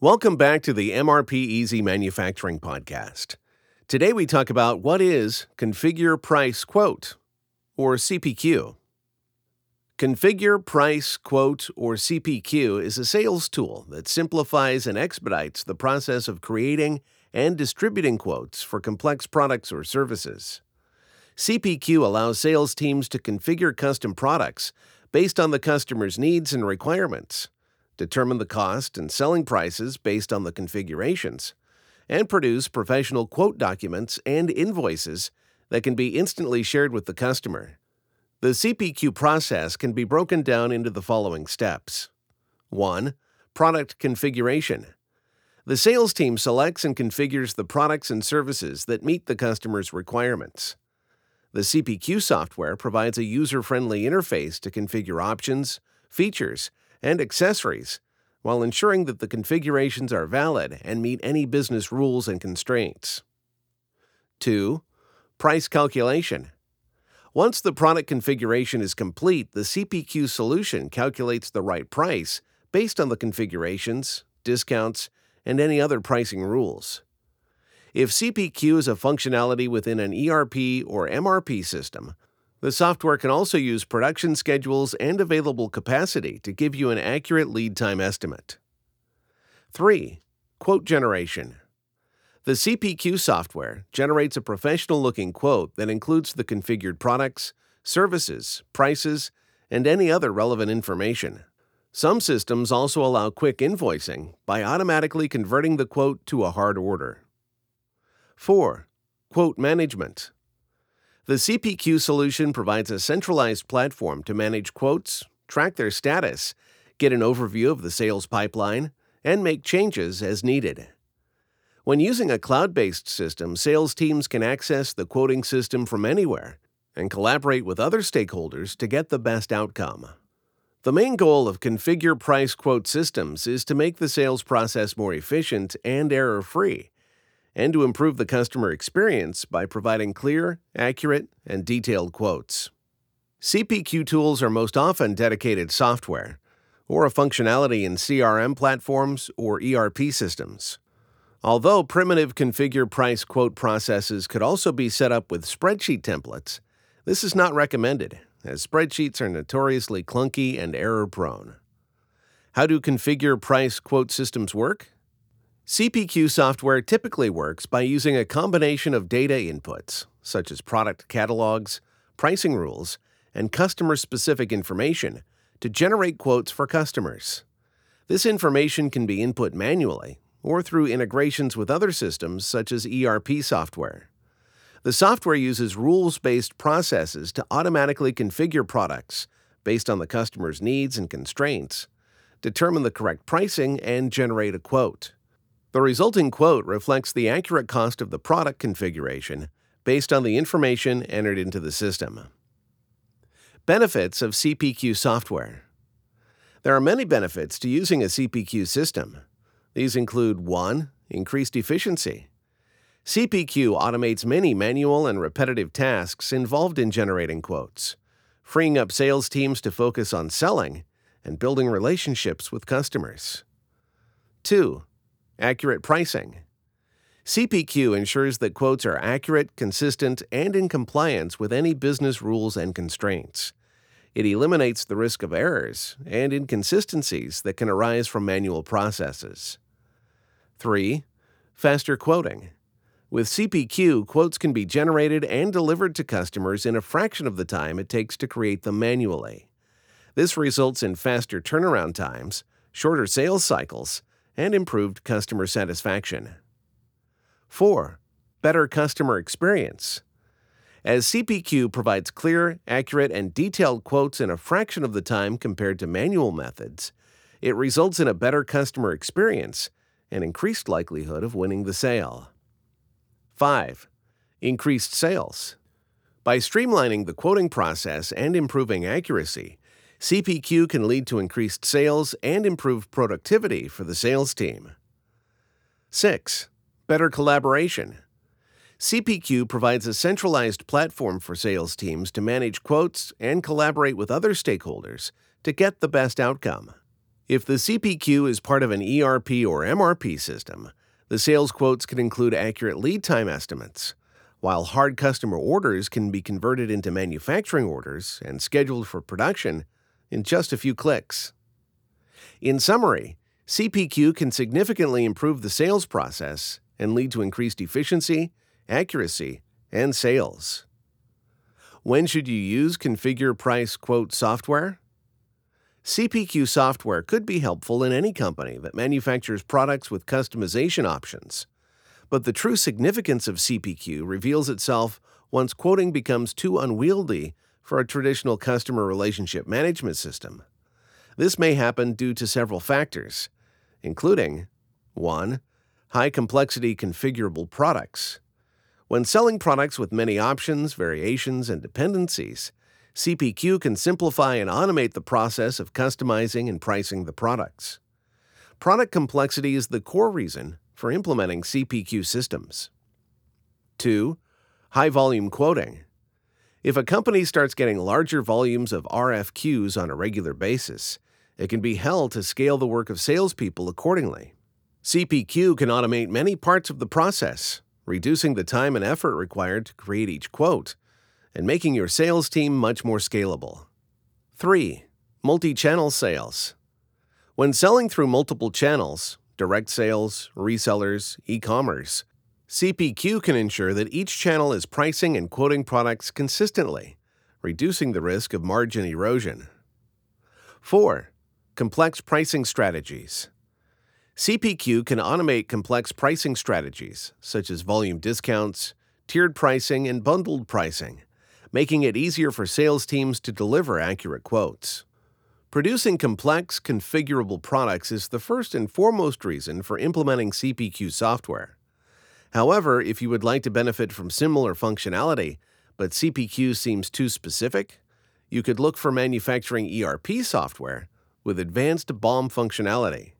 Welcome back to the MRP Easy Manufacturing Podcast. Today we talk about what is Configure Price Quote, or CPQ. Configure Price Quote, or CPQ, is a sales tool that simplifies and expedites the process of creating and distributing quotes for complex products or services. CPQ allows sales teams to configure custom products based on the customer's needs and requirements, determine the cost and selling prices based on the configurations, and produce professional quote documents and invoices that can be instantly shared with the customer. The CPQ process can be broken down into the following steps 1. Product configuration. The sales team selects and configures the products and services that meet the customer's requirements. The CPQ software provides a user friendly interface to configure options, features, and accessories while ensuring that the configurations are valid and meet any business rules and constraints. 2. Price calculation. Once the product configuration is complete, the CPQ solution calculates the right price based on the configurations, discounts, and any other pricing rules. If CPQ is a functionality within an ERP or MRP system, the software can also use production schedules and available capacity to give you an accurate lead time estimate. 3. Quote generation. The CPQ software generates a professional looking quote that includes the configured products, services, prices, and any other relevant information. Some systems also allow quick invoicing by automatically converting the quote to a hard order. 4. Quote management. The CPQ solution provides a centralized platform to manage quotes, track their status, get an overview of the sales pipeline, and make changes as needed. When using a cloud based system, sales teams can access the quoting system from anywhere and collaborate with other stakeholders to get the best outcome. The main goal of Configure Price Quote systems is to make the sales process more efficient and error free and to improve the customer experience by providing clear, accurate, and detailed quotes. CPQ tools are most often dedicated software or a functionality in CRM platforms or ERP systems. Although primitive configure price quote processes could also be set up with spreadsheet templates, this is not recommended, as spreadsheets are notoriously clunky and error prone. How do configure price quote systems work? CPQ software typically works by using a combination of data inputs, such as product catalogs, pricing rules, and customer specific information, to generate quotes for customers. This information can be input manually or through integrations with other systems such as ERP software. The software uses rules based processes to automatically configure products based on the customer's needs and constraints, determine the correct pricing, and generate a quote. The resulting quote reflects the accurate cost of the product configuration based on the information entered into the system. Benefits of CPQ software There are many benefits to using a CPQ system. These include 1. Increased efficiency. CPQ automates many manual and repetitive tasks involved in generating quotes, freeing up sales teams to focus on selling and building relationships with customers. 2 Accurate pricing. CPQ ensures that quotes are accurate, consistent, and in compliance with any business rules and constraints. It eliminates the risk of errors and inconsistencies that can arise from manual processes. 3. Faster quoting. With CPQ, quotes can be generated and delivered to customers in a fraction of the time it takes to create them manually. This results in faster turnaround times, shorter sales cycles, and improved customer satisfaction. 4. Better customer experience. As CPQ provides clear, accurate, and detailed quotes in a fraction of the time compared to manual methods, it results in a better customer experience and increased likelihood of winning the sale. 5. Increased sales. By streamlining the quoting process and improving accuracy, CPQ can lead to increased sales and improved productivity for the sales team. 6. Better collaboration. CPQ provides a centralized platform for sales teams to manage quotes and collaborate with other stakeholders to get the best outcome. If the CPQ is part of an ERP or MRP system, the sales quotes can include accurate lead time estimates, while hard customer orders can be converted into manufacturing orders and scheduled for production in just a few clicks. In summary, CPQ can significantly improve the sales process and lead to increased efficiency, accuracy, and sales. When should you use Configure Price Quote software? CPQ software could be helpful in any company that manufactures products with customization options. But the true significance of CPQ reveals itself once quoting becomes too unwieldy for a traditional customer relationship management system. This may happen due to several factors, including 1. High complexity configurable products. When selling products with many options, variations, and dependencies, CPQ can simplify and automate the process of customizing and pricing the products. Product complexity is the core reason for implementing CPQ systems. 2. High volume quoting. If a company starts getting larger volumes of RFQs on a regular basis, it can be held to scale the work of salespeople accordingly. CPQ can automate many parts of the process, reducing the time and effort required to create each quote and making your sales team much more scalable. 3. Multi channel sales. When selling through multiple channels, direct sales, resellers, e commerce, CPQ can ensure that each channel is pricing and quoting products consistently, reducing the risk of margin erosion. 4. Complex pricing strategies. CPQ can automate complex pricing strategies, such as volume discounts, tiered pricing, and bundled pricing, making it easier for sales teams to deliver accurate quotes. Producing complex, configurable products is the first and foremost reason for implementing CPQ software. However, if you would like to benefit from similar functionality, but CPQ seems too specific, you could look for manufacturing ERP software with advanced BOM functionality.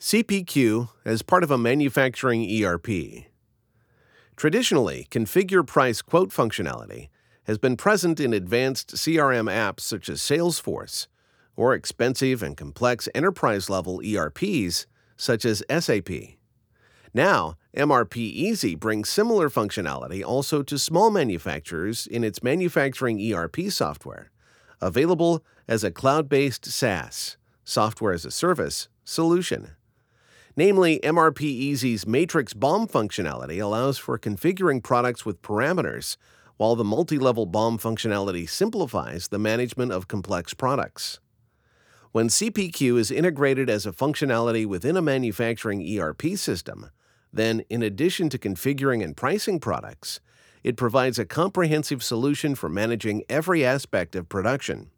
CPQ as part of a manufacturing ERP. Traditionally, configure price quote functionality has been present in advanced CRM apps such as Salesforce or expensive and complex enterprise level ERPs such as SAP. Now, MRP Easy brings similar functionality also to small manufacturers in its manufacturing ERP software, available as a cloud based SaaS, software as a service, solution. Namely, MRP Easy's Matrix BOM functionality allows for configuring products with parameters while the multi level BOM functionality simplifies the management of complex products. When CPQ is integrated as a functionality within a manufacturing ERP system, then, in addition to configuring and pricing products, it provides a comprehensive solution for managing every aspect of production.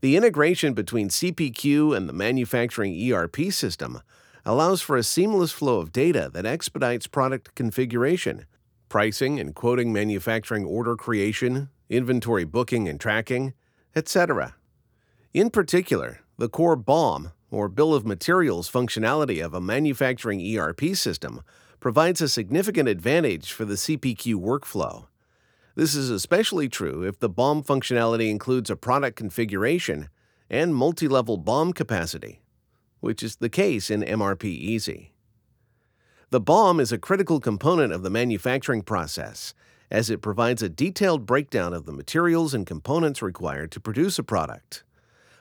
The integration between CPQ and the manufacturing ERP system allows for a seamless flow of data that expedites product configuration, pricing and quoting manufacturing order creation, inventory booking and tracking, etc. In particular, the core BOM, or Bill of Materials functionality of a manufacturing ERP system, provides a significant advantage for the CPQ workflow. This is especially true if the BOM functionality includes a product configuration and multi level BOM capacity, which is the case in MRP Easy. The BOM is a critical component of the manufacturing process, as it provides a detailed breakdown of the materials and components required to produce a product.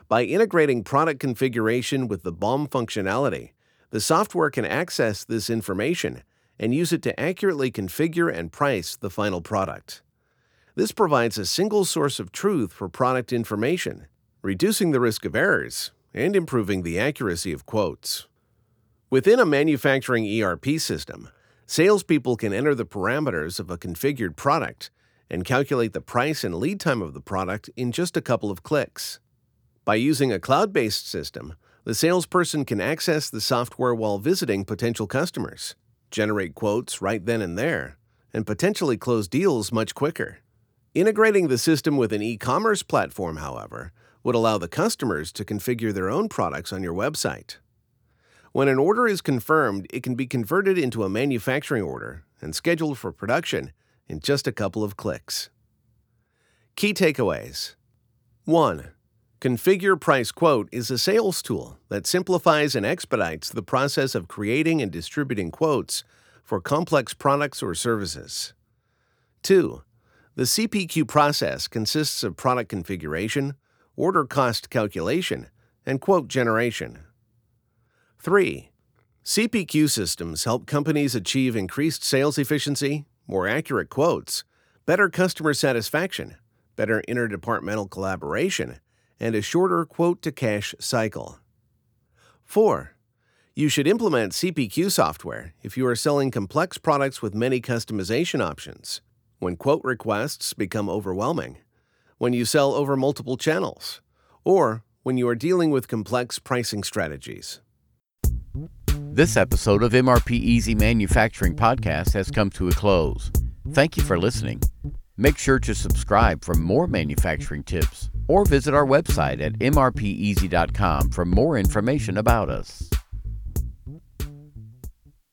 By integrating product configuration with the BOM functionality, the software can access this information and use it to accurately configure and price the final product. This provides a single source of truth for product information, reducing the risk of errors and improving the accuracy of quotes. Within a manufacturing ERP system, salespeople can enter the parameters of a configured product and calculate the price and lead time of the product in just a couple of clicks. By using a cloud based system, the salesperson can access the software while visiting potential customers, generate quotes right then and there, and potentially close deals much quicker. Integrating the system with an e commerce platform, however, would allow the customers to configure their own products on your website. When an order is confirmed, it can be converted into a manufacturing order and scheduled for production in just a couple of clicks. Key takeaways 1. Configure Price Quote is a sales tool that simplifies and expedites the process of creating and distributing quotes for complex products or services. 2. The CPQ process consists of product configuration, order cost calculation, and quote generation. 3. CPQ systems help companies achieve increased sales efficiency, more accurate quotes, better customer satisfaction, better interdepartmental collaboration, and a shorter quote to cash cycle. 4. You should implement CPQ software if you are selling complex products with many customization options, when quote requests become overwhelming, when you sell over multiple channels, or when you are dealing with complex pricing strategies. This episode of MRP Easy Manufacturing Podcast has come to a close. Thank you for listening. Make sure to subscribe for more manufacturing tips or visit our website at mrpeasy.com for more information about us.